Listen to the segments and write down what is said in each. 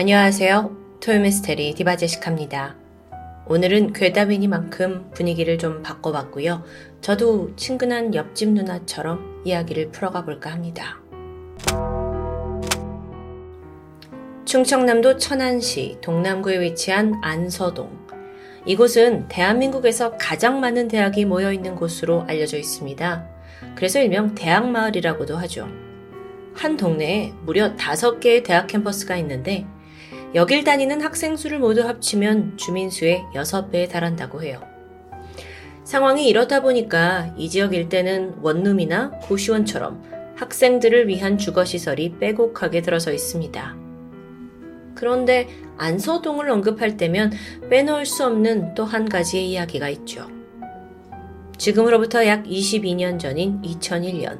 안녕하세요. 토요미스테리 디바제식합니다. 오늘은 괴담이니만큼 분위기를 좀 바꿔봤고요. 저도 친근한 옆집 누나처럼 이야기를 풀어가 볼까 합니다. 충청남도 천안시 동남구에 위치한 안서동. 이곳은 대한민국에서 가장 많은 대학이 모여 있는 곳으로 알려져 있습니다. 그래서 일명 대학마을이라고도 하죠. 한 동네에 무려 다섯 개의 대학 캠퍼스가 있는데 여길 다니는 학생 수를 모두 합치면 주민 수의 6배에 달한다고 해요. 상황이 이렇다 보니까 이 지역 일대는 원룸이나 고시원처럼 학생들을 위한 주거시설이 빼곡하게 들어서 있습니다. 그런데 안서동을 언급할 때면 빼놓을 수 없는 또 한 가지의 이야기가 있죠. 지금으로부터 약 22년 전인 2001년,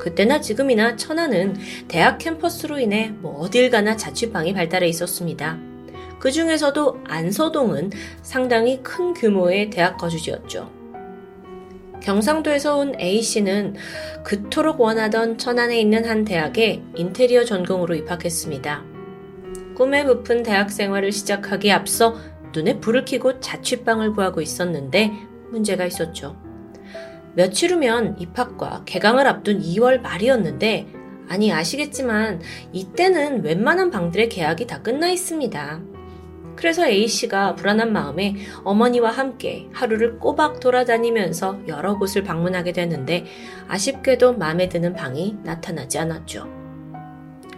그때나 지금이나 천안은 대학 캠퍼스로 인해 뭐 어딜 가나 자취방이 발달해 있었습니다. 그 중에서도 안서동은 상당히 큰 규모의 대학 거주지였죠. 경상도에서 온 A씨는 그토록 원하던 천안에 있는 한 대학에 인테리어 전공으로 입학했습니다. 꿈에 부푼 대학 생활을 시작하기에 앞서 눈에 불을 켜고 자취방을 구하고 있었는데 문제가 있었죠. 며칠 후면 입학과 개강을 앞둔 2월 말이었는데, 아니, 아시겠지만, 이때는 웬만한 방들의 계약이 다 끝나 있습니다. 그래서 A씨가 불안한 마음에 어머니와 함께 하루를 꼬박 돌아다니면서 여러 곳을 방문하게 되는데, 아쉽게도 마음에 드는 방이 나타나지 않았죠.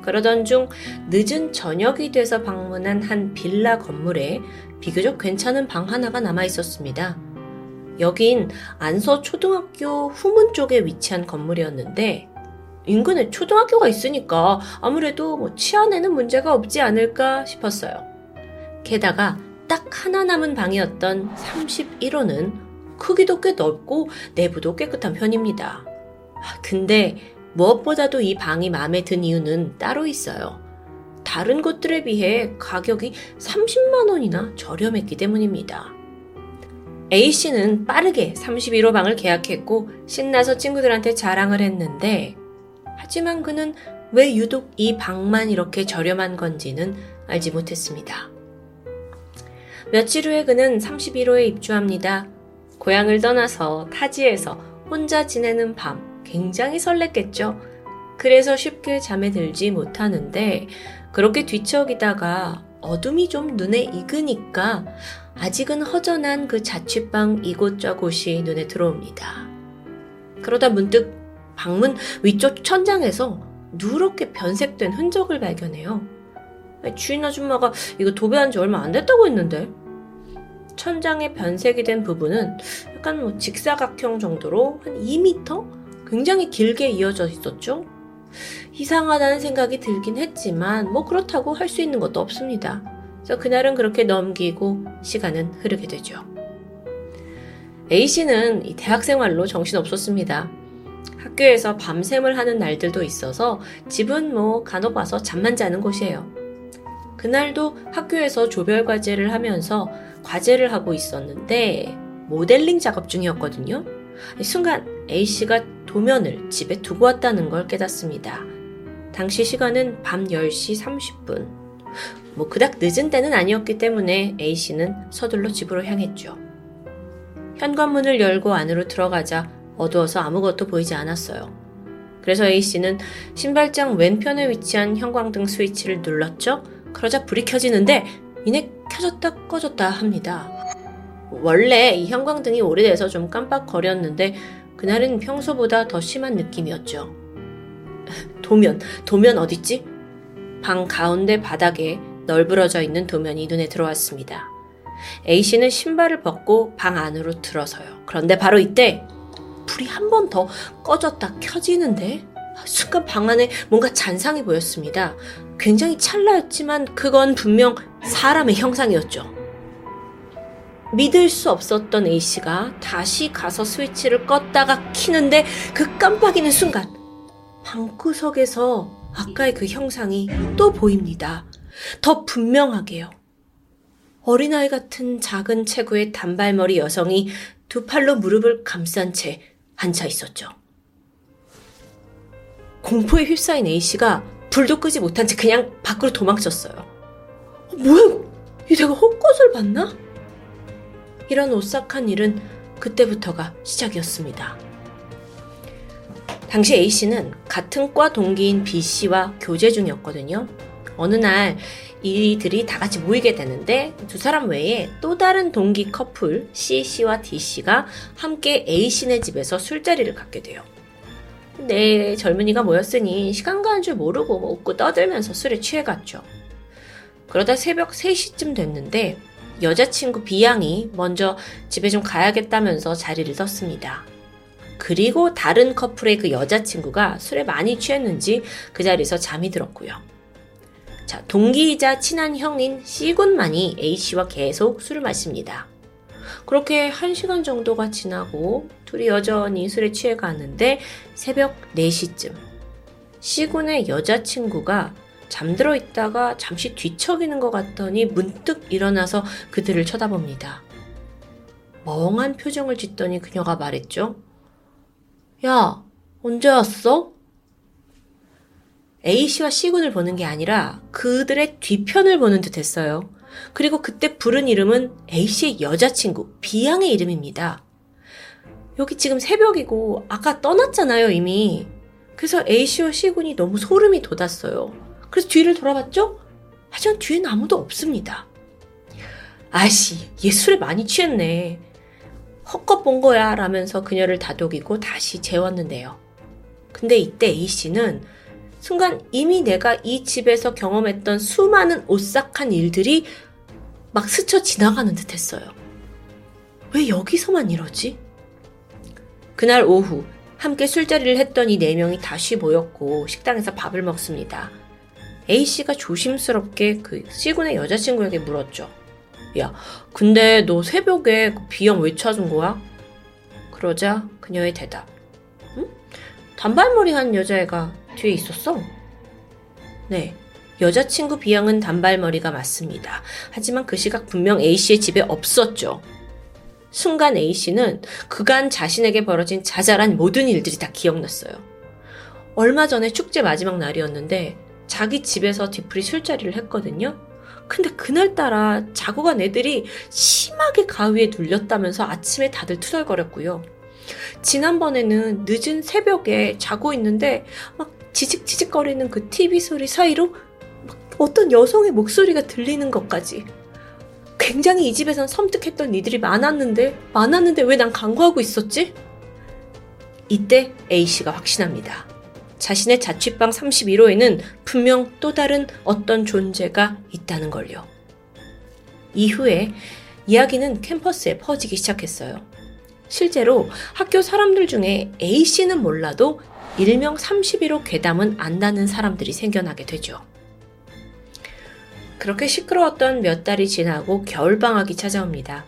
그러던 중 늦은 저녁이 돼서 방문한 한 빌라 건물에 비교적 괜찮은 방 하나가 남아 있었습니다. 여긴 안서 초등학교 후문 쪽에 위치한 건물이었는데 인근에 초등학교가 있으니까 아무래도 뭐 치안에는 문제가 없지 않을까 싶었어요. 게다가 딱 하나 남은 방이었던 31호는 크기도 꽤 넓고 내부도 깨끗한 편입니다. 아, 근데 무엇보다도 이 방이 마음에 든 이유는 따로 있어요. 다른 곳들에 비해 가격이 30만 원이나 저렴했기 때문입니다. A씨는 빠르게 31호 방을 계약했고 신나서 친구들한테 자랑을 했는데 하지만 그는 왜 유독 이 방만 이렇게 저렴한 건지는 알지 못했습니다. 며칠 후에 그는 31호에 입주합니다. 고향을 떠나서 타지에서 혼자 지내는 밤 굉장히 설렜겠죠. 그래서 쉽게 잠에 들지 못하는데 그렇게 뒤척이다가 어둠이 좀 눈에 익으니까 아직은 허전한 그 자취방 이곳저곳이 눈에 들어옵니다. 그러다 문득 방문 위쪽 천장에서 누렇게 변색된 흔적을 발견해요. 주인 아줌마가 이거 도배한 지 얼마 안 됐다고 했는데 천장에 변색이 된 부분은 약간 뭐 직사각형 정도로 한 2m? 굉장히 길게 이어져 있었죠. 이상하다는 생각이 들긴 했지만 뭐 그렇다고 할 수 있는 것도 없습니다. 그래서 그날은 그렇게 넘기고 시간은 흐르게 되죠. A씨는 이 대학 생활로 정신없었습니다. 학교에서 밤샘을 하는 날들도 있어서 집은 뭐 간혹 와서 잠만 자는 곳이에요. 그날도 학교에서 조별 과제를 하면서 과제를 하고 있었는데 모델링 작업 중이었거든요. 순간 A씨가 도면을 집에 두고 왔다는 걸 깨닫습니다. 당시 시간은 밤 10시 30분. 뭐 그닥 늦은 때는 아니었기 때문에 A씨는 서둘러 집으로 향했죠. 현관문을 열고 안으로 들어가자 어두워서 아무것도 보이지 않았어요. 그래서 A씨는 신발장 왼편에 위치한 형광등 스위치를 눌렀죠. 그러자 불이 켜지는데 이내 켜졌다 꺼졌다 합니다. 원래 이 형광등이 오래돼서 좀 깜빡거렸는데 그날은 평소보다 더 심한 느낌이었죠. 도면, 도면 어딨지? 방 가운데 바닥에 널브러져 있는 도면이 눈에 들어왔습니다. A씨는 신발을 벗고 방 안으로 들어서요. 그런데 바로 이때 불이 한 번 더 꺼졌다 켜지는데 순간 방 안에 뭔가 잔상이 보였습니다. 굉장히 찰나였지만 그건 분명 사람의 형상이었죠. 믿을 수 없었던 A씨가 다시 가서 스위치를 껐다가 키는데 그 깜빡이는 순간 방구석에서 아까의 그 형상이 또 보입니다. 더 분명하게요. 어린아이 같은 작은 체구의 단발머리 여성이 두 팔로 무릎을 감싼 채 앉아 있었죠. 공포에 휩싸인 A씨가 불도 끄지 못한 채 그냥 밖으로 도망쳤어요. 어, 뭐야? 이 내가 헛것을 봤나? 이런 오싹한 일은 그때부터가 시작이었습니다. 당시 A씨는 같은 과 동기인 B씨와 교제 중이었거든요. 어느 날 이들이 다 같이 모이게 되는데 두 사람 외에 또 다른 동기 커플 C씨와 D씨가 함께 A씨네 집에서 술자리를 갖게 돼요. 네, 젊은이가 모였으니 시간 가는 줄 모르고 뭐 웃고 떠들면서 술에 취해갔죠. 그러다 새벽 3시쯤 됐는데 여자친구 B양이 먼저 집에 좀 가야겠다면서 자리를 떴습니다. 그리고 다른 커플의 그 여자친구가 술에 많이 취했는지 그 자리에서 잠이 들었고요. 자, 동기이자 친한 형인 C군만이 A씨와 계속 술을 마십니다. 그렇게 1시간 정도가 지나고 둘이 여전히 술에 취해 가는데 새벽 4시쯤 C군의 여자친구가 잠들어 있다가 잠시 뒤척이는 것 같더니 문득 일어나서 그들을 쳐다봅니다. 멍한 표정을 짓더니 그녀가 말했죠. 야, 언제 왔어? A씨와 C군을 보는 게 아니라 그들의 뒤편을 보는 듯 했어요. 그리고 그때 부른 이름은 A씨의 여자친구, B양의 이름입니다. 여기 지금 새벽이고 아까 떠났잖아요, 이미. 그래서 A씨와 C군이 너무 소름이 돋았어요. 그래서 뒤를 돌아봤죠? 하지만 뒤엔 아무도 없습니다. 아씨, 얘 술에 많이 취했네. 헛것 본 거야 라면서 그녀를 다독이고 다시 재웠는데요. 근데 이때 A씨는 순간 이미 내가 이 집에서 경험했던 수많은 오싹한 일들이 막 스쳐 지나가는 듯 했어요. 왜 여기서만 이러지? 그날 오후 함께 술자리를 했던 이 네 명이 다시 모였고 식당에서 밥을 먹습니다. A씨가 조심스럽게 그 C군의 여자친구에게 물었죠. 야, 근데 너 새벽에 그 B형 왜 찾은 거야? 그러자 그녀의 대답. 응? 단발머리 한 여자애가 뒤에 있었어? 네. 여자친구 B양은 단발머리가 맞습니다. 하지만 그 시각 분명 A씨의 집에 없었죠. 순간 A씨는 그간 자신에게 벌어진 자잘한 모든 일들이 다 기억났어요. 얼마 전에 축제 마지막 날이었는데 자기 집에서 뒤풀이 술자리를 했거든요. 근데 그날따라 자고 간 애들이 심하게 가위에 눌렸다면서 아침에 다들 투덜거렸고요. 지난번에는 늦은 새벽에 자고 있는데 막 지직지직거리는 그 TV 소리 사이로 어떤 여성의 목소리가 들리는 것까지. 굉장히 이 집에선 섬뜩했던 이들이 많았는데, 많았는데 왜 난 강구하고 있었지? 이때 A씨가 확신합니다. 자신의 자취방 31호에는 분명 또 다른 어떤 존재가 있다는 걸요. 이후에 이야기는 캠퍼스에 퍼지기 시작했어요. 실제로 학교 사람들 중에 A씨는 몰라도 일명 31호 괴담은 안다는 사람들이 생겨나게 되죠. 그렇게 시끄러웠던 몇 달이 지나고 겨울방학이 찾아옵니다.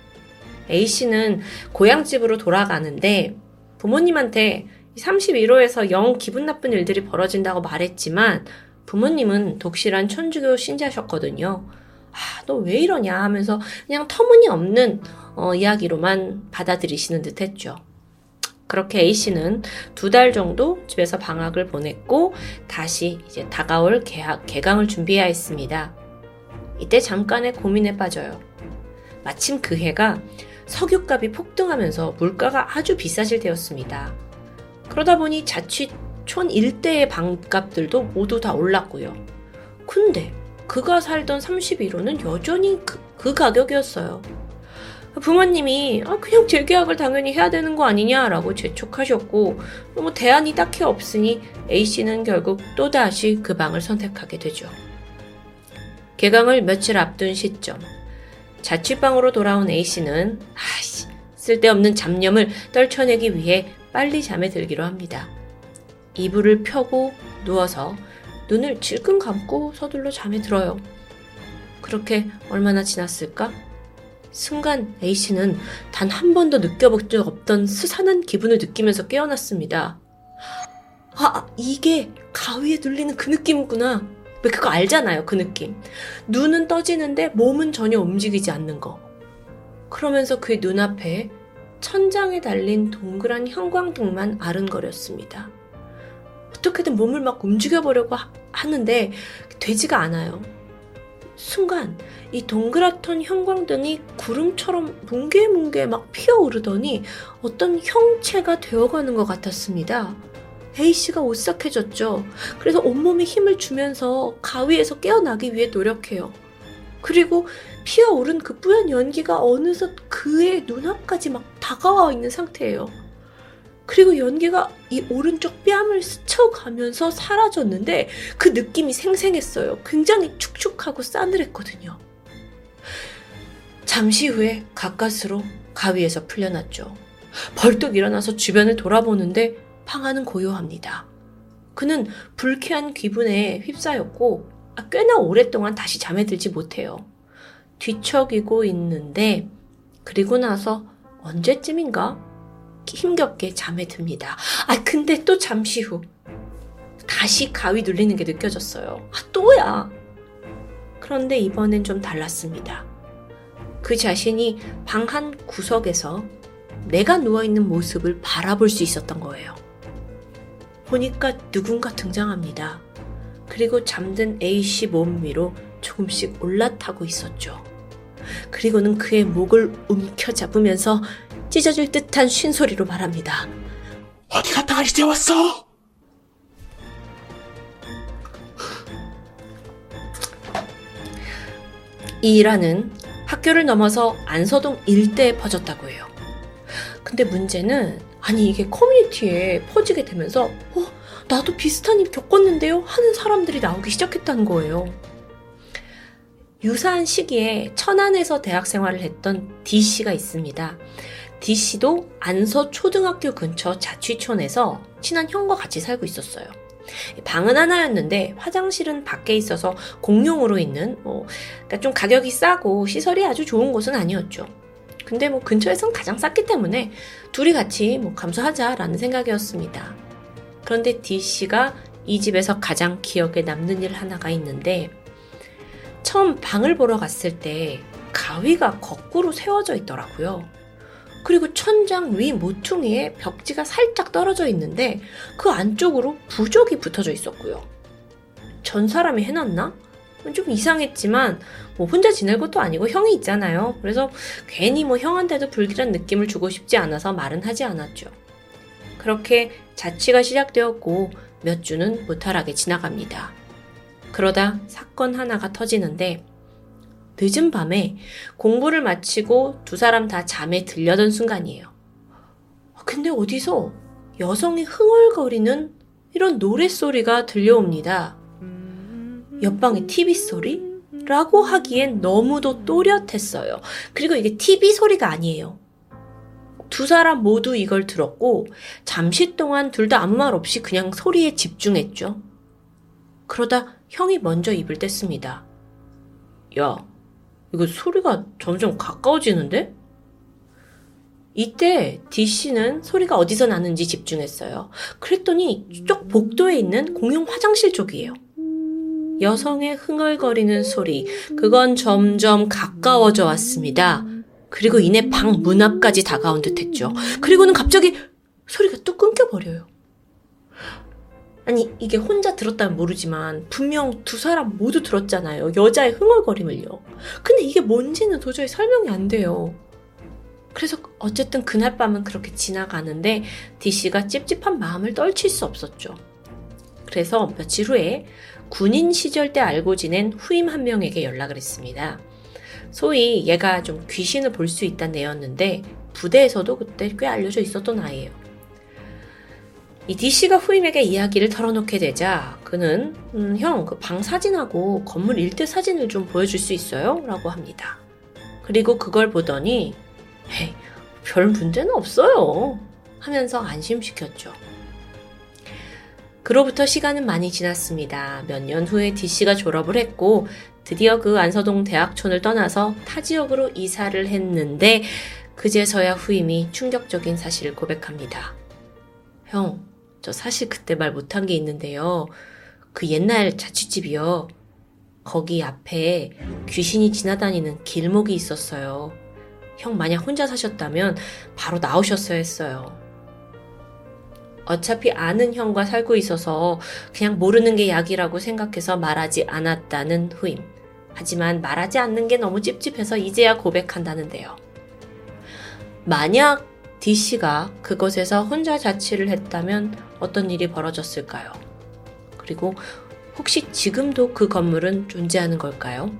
A씨는 고향집으로 돌아가는데 부모님한테 31호에서 영 기분 나쁜 일들이 벌어진다고 말했지만 부모님은 독실한 천주교 신자셨거든요. 아, 너 왜 이러냐 하면서 그냥 터무니없는 어, 이야기로만 받아들이시는 듯 했죠. 그렇게 A씨는 두 달 정도 집에서 방학을 보냈고 다시 이제 다가올 개학, 개강을 준비해야 했습니다. 이때 잠깐의 고민에 빠져요. 마침 그 해가 석유값이 폭등하면서 물가가 아주 비싸질 때였습니다. 그러다 보니 자취촌 일대의 방값들도 모두 다 올랐고요. 근데 그가 살던 31호는 여전히 그, 그 가격이었어요. 부모님이 아, 그냥 재계약을 당연히 해야 되는 거 아니냐라고 재촉하셨고 뭐 대안이 딱히 없으니 A씨는 결국 또다시 그 방을 선택하게 되죠. 개강을 며칠 앞둔 시점 자취방으로 돌아온 A씨는 아씨 쓸데없는 잡념을 떨쳐내기 위해 빨리 잠에 들기로 합니다. 이불을 펴고 누워서 눈을 질끈 감고 서둘러 잠에 들어요. 그렇게 얼마나 지났을까? 순간 A씨는 단 한 번도 느껴본 적 없던 스산한 기분을 느끼면서 깨어났습니다. 아, 이게 가위에 눌리는 그 느낌이구나. 왜 그거 알잖아요, 그 느낌. 눈은 떠지는데 몸은 전혀 움직이지 않는 거. 그러면서 그의 눈앞에 천장에 달린 동그란 형광등만 아른거렸습니다. 어떻게든 몸을 막 움직여보려고 하, 는데 되지가 않아요. 순간 이 동그랗던 형광등이 구름처럼 뭉게뭉게 막 피어오르더니 어떤 형체가 되어가는 것 같았습니다. A씨가 오싹해졌죠. 그래서 온몸에 힘을 주면서 가위에서 깨어나기 위해 노력해요. 그리고 피어오른 그 뿌연 연기가 어느덧 그의 눈앞까지 막 다가와 있는 상태예요. 그리고 연기가 이 오른쪽 뺨을 스쳐가면서 사라졌는데 그 느낌이 생생했어요. 굉장히 축축하고 싸늘했거든요. 잠시 후에 가까스로 가위에서 풀려났죠. 벌떡 일어나서 주변을 돌아보는데 팡하는 고요합니다. 그는 불쾌한 기분에 휩싸였고 아, 꽤나 오랫동안 다시 잠에 들지 못해요. 뒤척이고 있는데 그리고 나서 언제쯤인가 힘겹게 잠에 듭니다. 아, 근데 또 잠시 후 다시 가위 눌리는 게 느껴졌어요. 아, 또야! 그런데 이번엔 좀 달랐습니다. 그 자신이 방 한 구석에서 내가 누워있는 모습을 바라볼 수 있었던 거예요. 보니까 누군가 등장합니다. 그리고 잠든 A씨 몸 위로 조금씩 올라타고 있었죠. 그리고는 그의 목을 움켜잡으면서 찢어질 듯한 쉰소리로 말합니다. 어디 갔다가 이제 왔어? 이 일화는 학교를 넘어서 안서동 일대에 퍼졌다고 해요. 근데 문제는 아니 이게 커뮤니티에 퍼지게 되면서 어 나도 비슷한 일 겪었는데요 하는 사람들이 나오기 시작했다는 거예요. 유사한 시기에 천안에서 대학 생활을 했던 D씨가 있습니다. D씨도 안서 초등학교 근처 자취촌에서 친한 형과 같이 살고 있었어요. 방은 하나였는데 화장실은 밖에 있어서 공용으로 있는 뭐, 그러니까 좀 가격이 싸고 시설이 아주 좋은 곳은 아니었죠. 근데 뭐 근처에선 가장 쌌기 때문에 둘이 같이 뭐 감수하자라는 생각이었습니다. 그런데 D씨가 이 집에서 가장 기억에 남는 일 하나가 있는데 처음 방을 보러 갔을 때 가위가 거꾸로 세워져 있더라고요. 그리고 천장 위 모퉁이에 벽지가 살짝 떨어져 있는데 그 안쪽으로 부적이 붙어져 있었고요. 전 사람이 해놨나? 좀 이상했지만 뭐 혼자 지낼 것도 아니고 형이 있잖아요. 그래서 괜히 뭐 형한테도 불길한 느낌을 주고 싶지 않아서 말은 하지 않았죠. 그렇게 자취가 시작되었고 몇 주는 무탈하게 지나갑니다. 그러다 사건 하나가 터지는데 늦은 밤에 공부를 마치고 두 사람 다 잠에 들려던 순간이에요. 근데 어디서 여성이 흥얼거리는 이런 노랫소리가 들려옵니다. 옆방의 TV 소리? 라고 하기엔 너무도 또렷했어요. 그리고 이게 TV 소리가 아니에요. 두 사람 모두 이걸 들었고, 잠시 동안 둘 다 아무 말 없이 그냥 소리에 집중했죠. 그러다 형이 먼저 입을 뗐습니다. 야, 이거 소리가 점점 가까워지는데? 이때 D씨는 소리가 어디서 나는지 집중했어요. 그랬더니 쪽 복도에 있는 공용 화장실 쪽이에요. 여성의 흥얼거리는 소리, 그건 점점 가까워져 왔습니다. 그리고 이내 방 문 앞까지 다가온 듯 했죠. 그리고는 갑자기 소리가 뚝 끊겨버려요. 아니, 이게 혼자 들었다면 모르지만, 분명 두 사람 모두 들었잖아요. 여자의 흥얼거림을요. 근데 이게 뭔지는 도저히 설명이 안 돼요. 그래서 어쨌든 그날 밤은 그렇게 지나가는데, D씨가 찝찝한 마음을 떨칠 수 없었죠. 그래서 며칠 후에 군인 시절 때 알고 지낸 후임 한 명에게 연락을 했습니다. 소위 얘가 좀 귀신을 볼 수 있다는 애였는데 부대에서도 그때 꽤 알려져 있었던 아이예요. 이 D씨가 후임에게 이야기를 털어놓게 되자 그는 음, 형, 그 방 사진하고 건물 일대 사진을 좀 보여줄 수 있어요? 라고 합니다. 그리고 그걸 보더니 에이, 별 문제는 없어요. 하면서 안심시켰죠. 그로부터 시간은 많이 지났습니다. 몇 년 후에 D씨가 졸업을 했고 드디어 그 안서동 대학촌을 떠나서 타 지역으로 이사를 했는데 그제서야 후임이 충격적인 사실을 고백합니다. 형, 저 사실 그때 말 못한 게 있는데요. 그 옛날 자취집이요. 거기 앞에 귀신이 지나다니는 길목이 있었어요. 형 만약 혼자 사셨다면 바로 나오셨어야 했어요. 어차피 아는 형과 살고 있어서 그냥 모르는 게 약이라고 생각해서 말하지 않았다는 후임. 하지만 말하지 않는 게 너무 찝찝해서 이제야 고백한다는데요. 만약 D씨가 그곳에서 혼자 자취를 했다면 어떤 일이 벌어졌을까요? 그리고 혹시 지금도 그 건물은 존재하는 걸까요?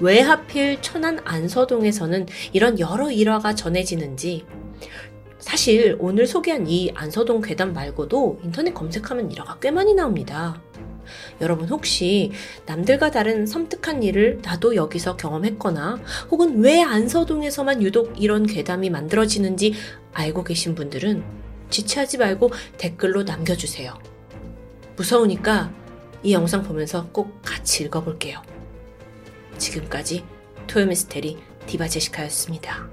왜 하필 천안 안서동에서는 이런 여러 일화가 전해지는지 사실 오늘 소개한 이 안서동 괴담 말고도 인터넷 검색하면 일화가 꽤 많이 나옵니다. 여러분 혹시 남들과 다른 섬뜩한 일을 나도 여기서 경험했거나 혹은 왜 안서동에서만 유독 이런 괴담이 만들어지는지 알고 계신 분들은 지체하지 말고 댓글로 남겨주세요. 무서우니까 이 영상 보면서 꼭 같이 읽어볼게요. 지금까지 토요미스테리 디바제시카였습니다.